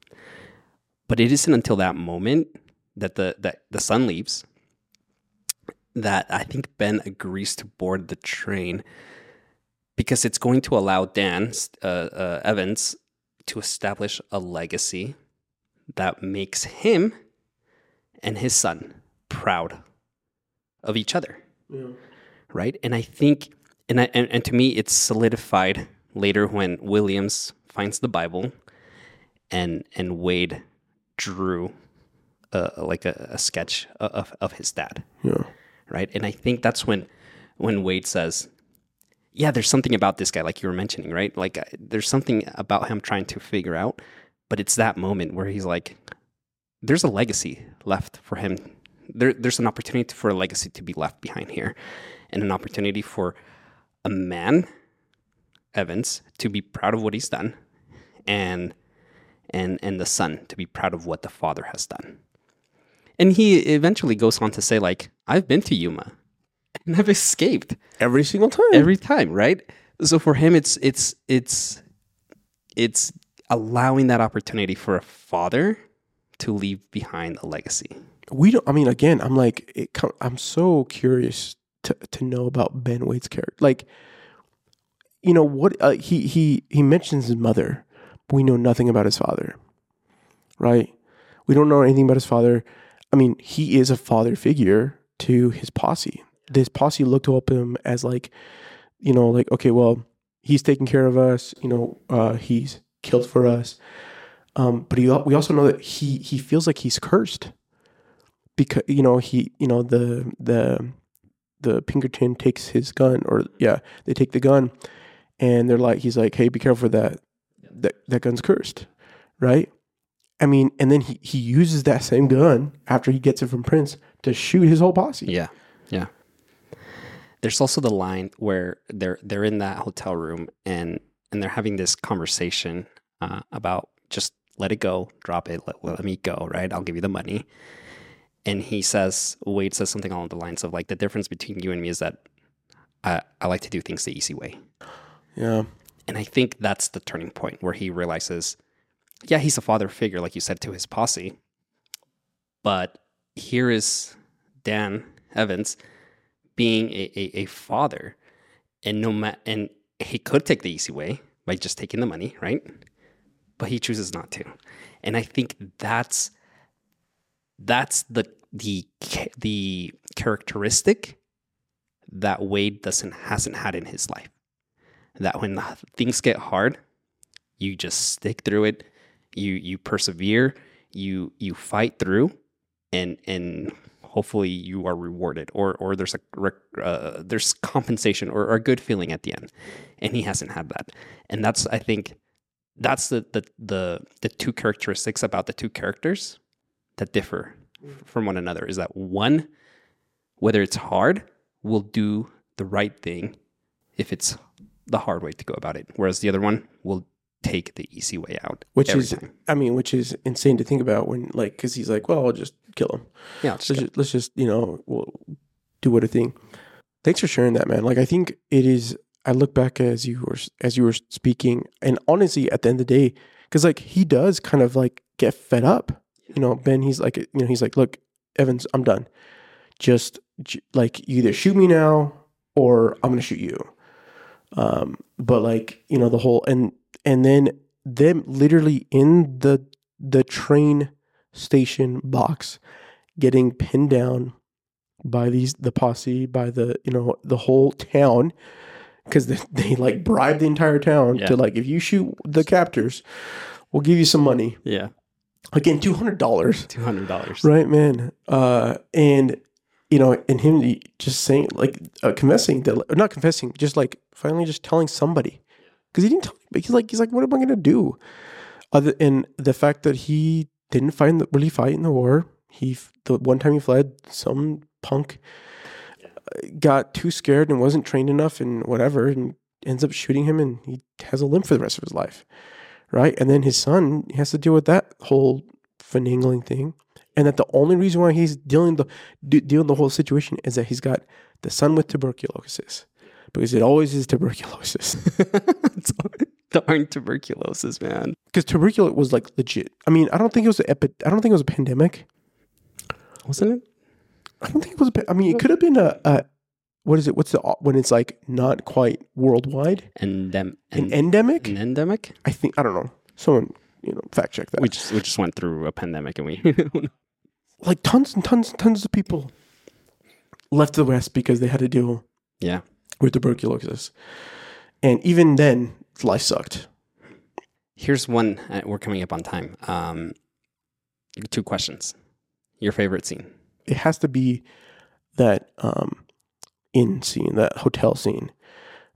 but it isn't until that moment that the that the son leaves that I think Ben agrees to board the train because it's going to allow Dan uh, uh, Evans to establish a legacy that makes him and his son proud of each other, right? And I think, and, I, and and to me, it's solidified later when Williams finds the Bible, and and Wade drew uh, like a, a sketch of of his dad Yeah. right? And I think that's when when Wade says, "Yeah, there's something about this guy, like you were mentioning, right? Like uh, there's something about him trying to figure out." But it's that moment where he's like, "There's a legacy left for him. There, there's an opportunity for a legacy to be left behind here, and an opportunity for a man, Evans, to be proud of what he's done, and." And, and the son to be proud of what the father has done. And he eventually goes on to say, like, I've been to Yuma and I've escaped Every single time. every time, right? so for him, it's it's it's it's allowing that opportunity for a father to leave behind a legacy. We don't. I mean, again, I'm like, it, I'm so curious to to know about Ben Wade's character. Like, you know what? Uh, he he he mentions his mother, but we know nothing about his father. Right? We don't know anything about his father. I mean, he is a father figure to his posse. This posse looked up him as like, you know, like okay, well, he's taking care of us. You know, uh, he's killed for us. Um, but he, we also know that he he feels like he's cursed because you know he you know the the the Pinkerton takes his gun or yeah they take the gun and they're like he's like hey be careful that. That that gun's cursed. Right? I mean and then he he uses that same gun after he gets it from Prince to shoot his whole posse. Yeah, yeah. There's also the line where they're they're in that hotel room and and they're having this conversation uh, about just let it go, drop it, let, let me go, right? I'll give you the money. And he says, Wade says something along the lines of like the difference between you and me is that I, I like to do things the easy way. yeah And I think that's the turning point where he realizes, yeah, he's a father figure, like you said, to his posse. But here is Dan Evans being a, a, a father. And no ma- and he could take the easy way by just taking the money, right? But he chooses not to. And I think that's that's the the the characteristic that Wade doesn't hasn't had in his life that when things get hard, you just stick through it. You you persevere. You you fight through, and and hopefully you are rewarded, or or there's a rec- uh, there's compensation or, or a good feeling at the end. And he hasn't had that, and that's I think that's the the the the two characteristics about the two characters that differ from one another. Is that one, whether it's hard, will do the right thing if it's the hard way to go about it. Whereas the other one will take the easy way out. which is time. I mean which is insane to think about when like because he's like well I'll just kill him yeah, it's let's just, let's just you know we'll do what a thing. Thanks for sharing that, man. Like I think it is. I look back as you were as you were speaking, and honestly, at the end of the day, because like he does kind of like get fed up. You know, Ben. He's like, you know, he's like, look, Evans, I'm done. Just j- like you either shoot me now or I'm gonna shoot you. Um, but like you know the whole and and then them literally in the the train station box getting pinned down by these the posse by the you know the whole town because they, they like bribe the entire town Yeah. to like if you shoot the captors we'll give you some money yeah, again $200 two hundred dollars. right man uh and you know and him just saying like uh, confessing that not confessing just like finally just telling somebody because he didn't tell but he's like he's like what am i gonna do? Other and the fact that he didn't find the, really fight in the war he the one time he fled some punk uh, got too scared and wasn't trained enough and whatever and ends up shooting him and he has a limp for the rest of his life right? And then his son has to deal with that whole finagling thing. And that the only reason why he's dealing the dealing the whole situation is that he's got the son with tuberculosis because it always is tuberculosis Darn tuberculosis, man. because tuberculosis was like legit i mean i don't think it was an epi- i don't think it was a pandemic Wasn't it? i don't think it was a i mean it could have been a, a what is it what's the uh, when it's like not quite worldwide Endem- an endemic an endemic? i think i don't know someone you know fact check that We just we just went through a pandemic and we like tons and tons and tons of people left the west because they had to deal yeah. With tuberculosis and even then life sucked Here's one. Uh, we're coming up on time. Um, two questions. Your favorite scene? it has to be that um in scene that hotel scene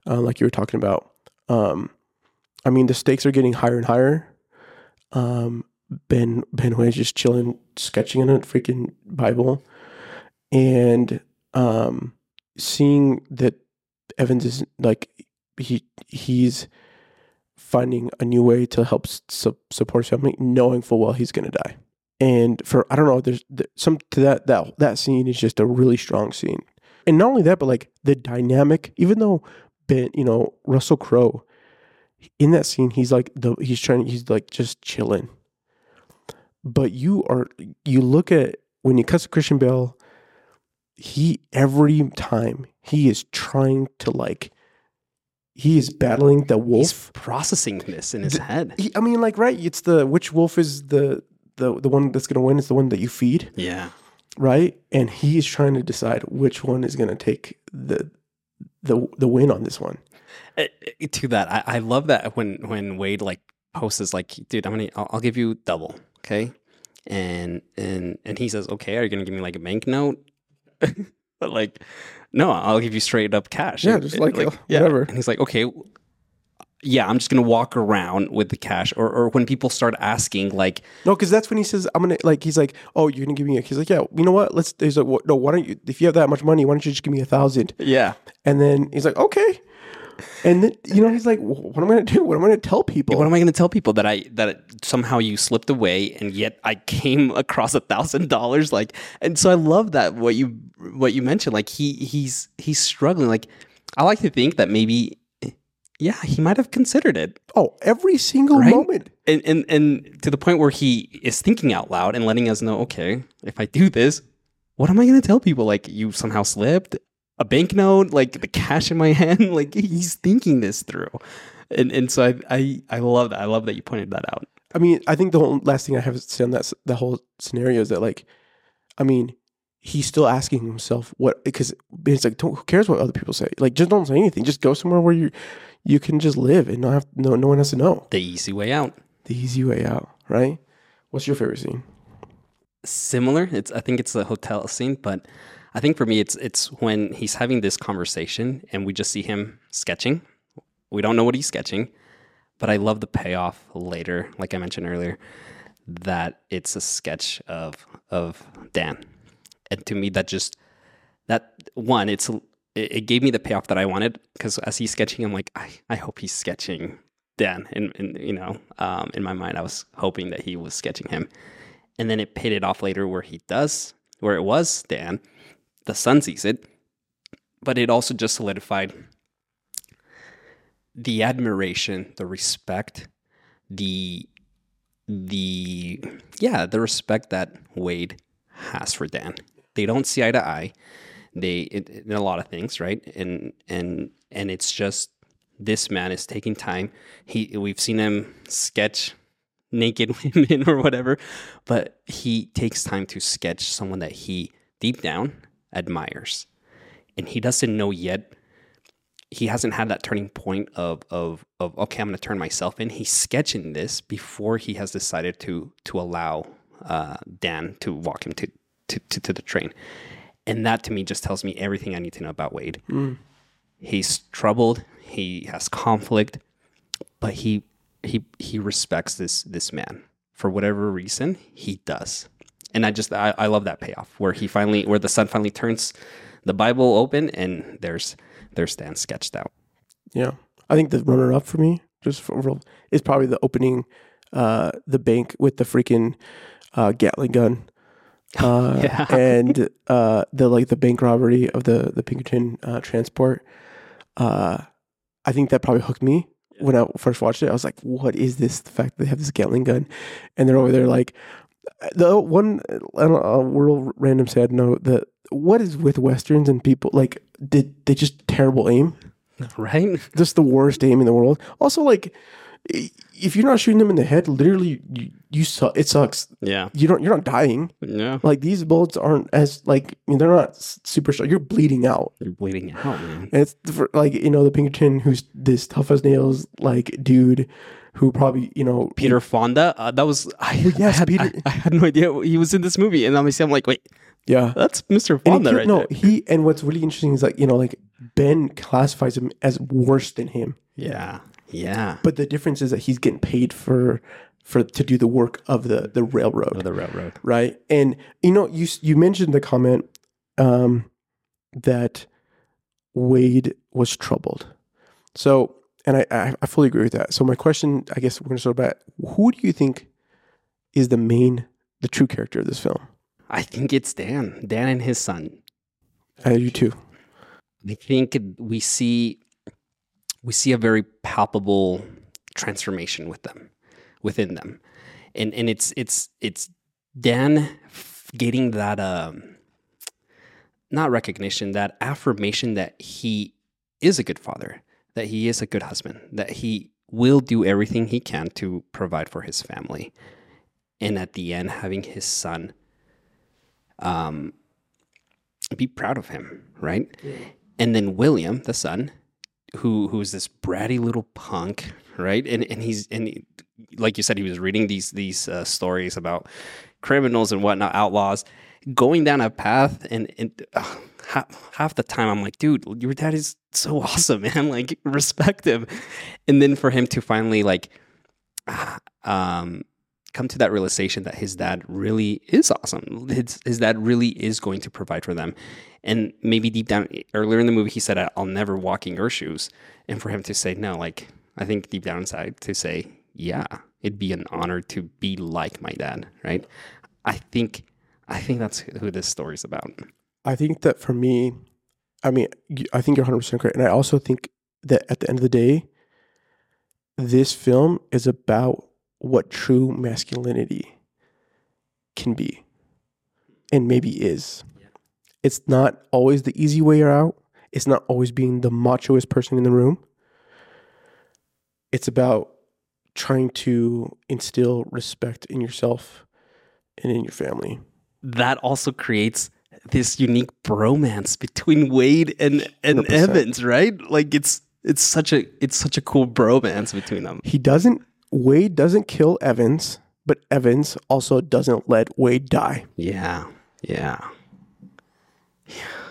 uh, like you were talking about um i mean the stakes are getting higher and higher um ben ben is just chilling sketching in a freaking bible and um seeing that evans is like he he's finding a new way to help su- support family knowing full well he's going to die and for I don't know, there's th- some to that that that scene is just a really strong scene, and not only that, but like the dynamic. Even though Ben, you know, Russell Crowe in that scene, he's like the he's trying he's like just chilling. But you are you look at when you cut to Christian Bale, he every time he is trying to like he is battling the wolf. He's processing this in his The- head. He, I mean, like, right? It's the which wolf is the the the one that's gonna win is the one that you feed, Yeah. right? And he is trying to decide which one is gonna take the the the win on this one. Uh, to that, I, I love that when when Wade like posts is like, dude, I'm gonna, I'll, I'll give you double, okay? And and and he says, okay, are you gonna give me like a banknote? but like, no, I'll give you straight up cash. Yeah, And- just and, like, uh, whatever. And he's like, okay. Yeah, I'm just gonna walk around with the cash, or, or when people start asking, like, No, because that's when he says, "I'm gonna like." He's like, "Oh, you're gonna give me." A, he's like, "Yeah, you know what? Let's." He's like, "No, why don't you? If you have that much money, why don't you just give me a thousand? yeah, And then he's like, "Okay." And then you know he's like, "Wh- "What am I gonna do? What am I gonna tell people?" what am I going to tell people that I that somehow you slipped away and yet I came across a thousand dollars like and so I love that what you what you mentioned like he he's he's struggling like I like to think that maybe yeah he might have considered it oh, every single Right? moment. and and and to the point where he is thinking out loud and letting us know okay if I do this what am I going to tell people like you somehow slipped a banknote like the cash in my hand like he's thinking this through and and so I I I love that I love that you pointed that out I mean, I think the whole last thing I have to say on that the whole scenario is that like, I mean, he's still asking himself what because it's like, don't, who cares what other people say? Like, just don't say anything. Just go somewhere where you you can just live and not have no no one has to know. the easy way out. The easy way out, right? What's your favorite scene? Similar, it's I think it's the hotel scene, but I think for me it's it's when he's having this conversation and we just see him sketching. We don't know what he's sketching, but I love the payoff later, like I mentioned earlier, that it's a sketch of of Dan. And to me that just that one, it's it, gave me the payoff that I wanted because as he's sketching, I'm like, I, I hope he's sketching Dan. And, and you know, um, in my mind, I was hoping that he was sketching him. And then it paid it off later where he does, where it was Dan. The son sees it, but it also just solidified the admiration, the respect, the the yeah, the respect that Wade has for Dan. They don't see eye to eye. They in, in a lot of things, right? And and and it's just this man is taking time. He we've seen him sketch naked women or whatever, but he takes time to sketch someone that he deep down admires. And he doesn't know yet he hasn't had that turning point of of of okay, I'm going to turn myself in. He's sketching this before he has decided to to allow uh, Dan to walk him to, to to to the train, and that to me just tells me everything I need to know about Wade. He's troubled. He has conflict, but he he he respects this this man for whatever reason. He does, and I just I, I love that payoff where he finally where the son finally turns the Bible open and there's there's Dan sketched out. Yeah, I think the runner up for me, just for is probably the opening, uh, the bank with the freaking uh, Gatling gun, uh, Yeah. and uh, the like the bank robbery of the the Pinkerton uh, transport. Uh, I think that probably hooked me when I first watched it. I was like, "What is this? The fact that they have this Gatling gun, and they're over there like." The one I don't a real random sad note that what is with westerns and people like did they just terrible aim Right? just the worst aim in the world. Also, like if you're not shooting them in the head, literally you, you su- It sucks. Yeah. You don't. You're not dying. Yeah. Like these bullets aren't as like I mean, they're not super strong. You're bleeding out. You're bleeding out, man. And it's for, like you know the Pinkerton, who's this tough as nails like dude, who probably you know Peter Fonda. Uh, that was I, yes, I had, Peter- I, I had no idea he was in this movie, and obviously I'm like, wait, Yeah. that's Mr. He Fonda killed- right no, there. he and what's really interesting is like you know like Ben classifies him as worse than him. Yeah. Yeah. But the difference is that he's getting paid for for to do the work of the the railroad. Of the railroad. right? And you know, you you mentioned the comment um, that Wade was troubled. So, and I, I fully agree with that. So my question, I guess we're going to start about who do you think is the main, the true character of this film? I think it's Dan. Dan and his son. I you too. I think we see we see a very palpable transformation with them, within them, and and it's it's it's Dan getting that um, not recognition, that affirmation that he is a good father, that he is a good husband, that he will do everything he can to provide for his family, and at the end, having his son um, be proud of him, right? And then William, the son, who who's this bratty little punk, right? And and he's and he- like you said, he was reading these these uh, stories about criminals and whatnot, outlaws, going down a path, and and uh, half, half the time I'm like, dude, your dad is so awesome, man. Like respect him, and then for him to finally like, um, come to that realization that his dad really is awesome. His, his dad really is going to provide for them. And maybe deep down, earlier in the movie, he said, I'll never walk in your shoes. And for him to say, no, like, I think deep down inside to say, yeah, it'd be an honor to be like my dad, right? I think, I think that's who this story's about. I think that for me, I mean, I think you're 100 percent correct, and I also think that at the end of the day, this film is about what true masculinity can be, and maybe is. It's not always the easy way out. It's not always being the machoest person in the room. It's about trying to instill respect in yourself and in your family. That also creates this unique bromance between Wade and, and 100%. Evans, right? Like it's, it's such a, it's such a cool bromance between them. he doesn't Wade doesn't kill Evans, but Evans also doesn't let Wade die. Yeah. Yeah.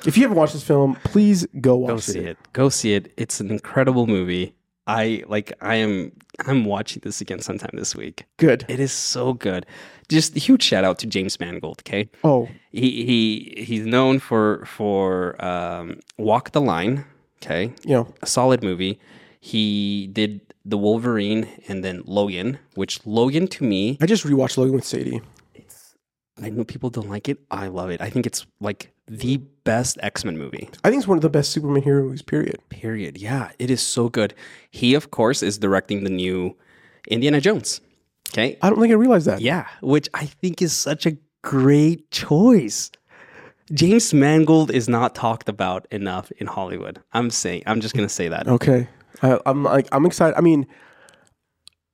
If you haven't watched this film, please go watch Go see it. Go see it. It's an incredible movie. I like I am I'm watching this again sometime this week. Good. It is so good. Just a huge shout out to James Mangold, okay? Oh, He he he's known for for um, Walk the Line, okay? you know, A solid movie. He did The Wolverine and then Logan, which Logan to me, I just rewatched Logan with Sadie. It's I know people don't like it. I love it. I think it's like the best X-Men movie. I think it's one of the best Superman hero movies. Period. Period. Yeah, it is so good. He, of course, is directing the new Indiana Jones. Okay. I don't think I realized that. Yeah, which I think is such a great choice. James Mangold is not talked about enough in Hollywood. I'm saying, I'm just gonna say that. Okay. I, I'm like I'm excited. I mean,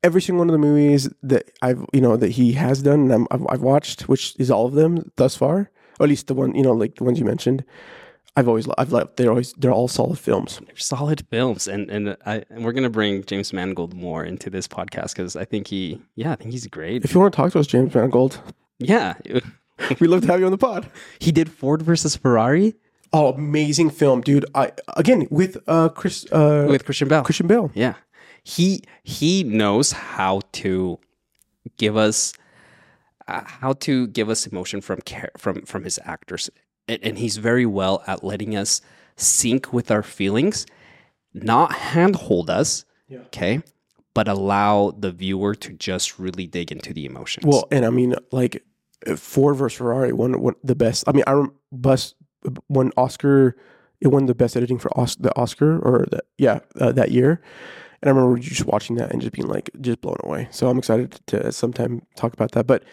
every single one of the movies that I've you know that he has done and I'm, I've, I've watched, which is all of them thus far, or at least the one you know like the ones you mentioned. I've always I've loved. They're always they're all solid films. They're solid films, and and I and we're gonna bring James Mangold more into this podcast because I think he, yeah, I think he's great. If you want to talk to us, James Mangold, Yeah, we love to have you on the pod. he did Ford versus Ferrari Oh, amazing film, dude! I again with uh Chris uh with Christian Bale. Christian Bale. Yeah. He he knows how to give us uh, how to give us emotion from care, from from his actors. And, and he's very well at letting us sync with our feelings, not handhold us, Yeah. okay? But allow the viewer to just really dig into the emotions. Well, and I mean, like Ford versus Ferrari won, won the best. I mean, I rem- bus won Oscar. It won the best editing for Os- the Oscar, or the, yeah, uh, that year. And I remember just watching that and just being like, just blown away. So I'm excited to sometime talk about that. But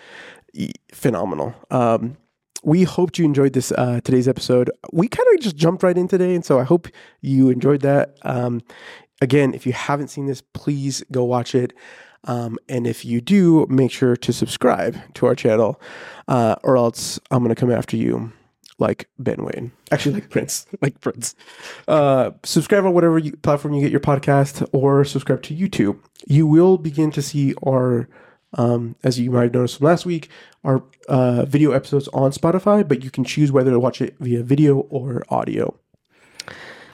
phenomenal. Um, we hoped you enjoyed this uh, today's episode. We kind of just jumped right in today, and so I hope you enjoyed that. Um, again, if you haven't seen this, please go watch it. Um, and if you do, make sure to subscribe to our channel, uh, or else I'm gonna come after you, like Ben Wayne, actually like Prince. like Prince. Uh, subscribe on whatever you, platform you get your podcast, or subscribe to YouTube. You will begin to see our, um, as you might have noticed from last week, our uh, video episodes on Spotify. But you can choose whether to watch it via video or audio.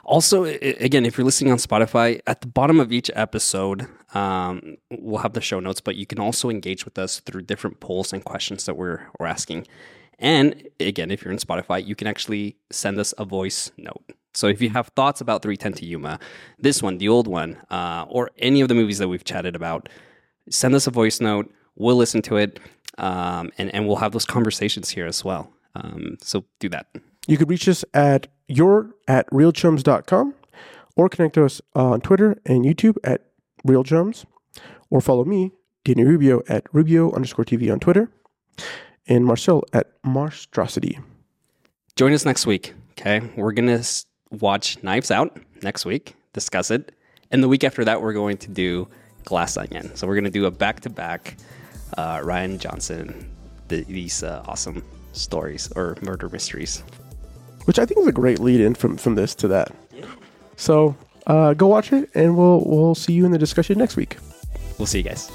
Also, again, if you're listening on Spotify, at the bottom of each episode, um, we'll have the show notes, but you can also engage with us through different polls and questions that we're, we're asking. And again, if you're in Spotify, you can actually send us a voice note. So if you have thoughts about 310 to Yuma, this one, the old one, uh, or any of the movies that we've chatted about, send us a voice note. We'll listen to it, um, and, and we'll have those conversations here as well. Um, so do that. You could reach us at your at reelchums.com or connect to us on Twitter and YouTube at reelchums or follow me, Danny Rubio, at Rubio underscore TV on Twitter, and Marcel at Marztrosity. Join us next week. Okay. We're going to watch Knives Out next week, discuss it. And the week after that, we're going to do Glass Onion. So we're going to do a back to back Rian Johnson, the, these uh, awesome stories or murder mysteries. which I think is a great lead in from from this to that. So uh, go watch it, and we'll we'll see you in the discussion next week. We'll see you guys.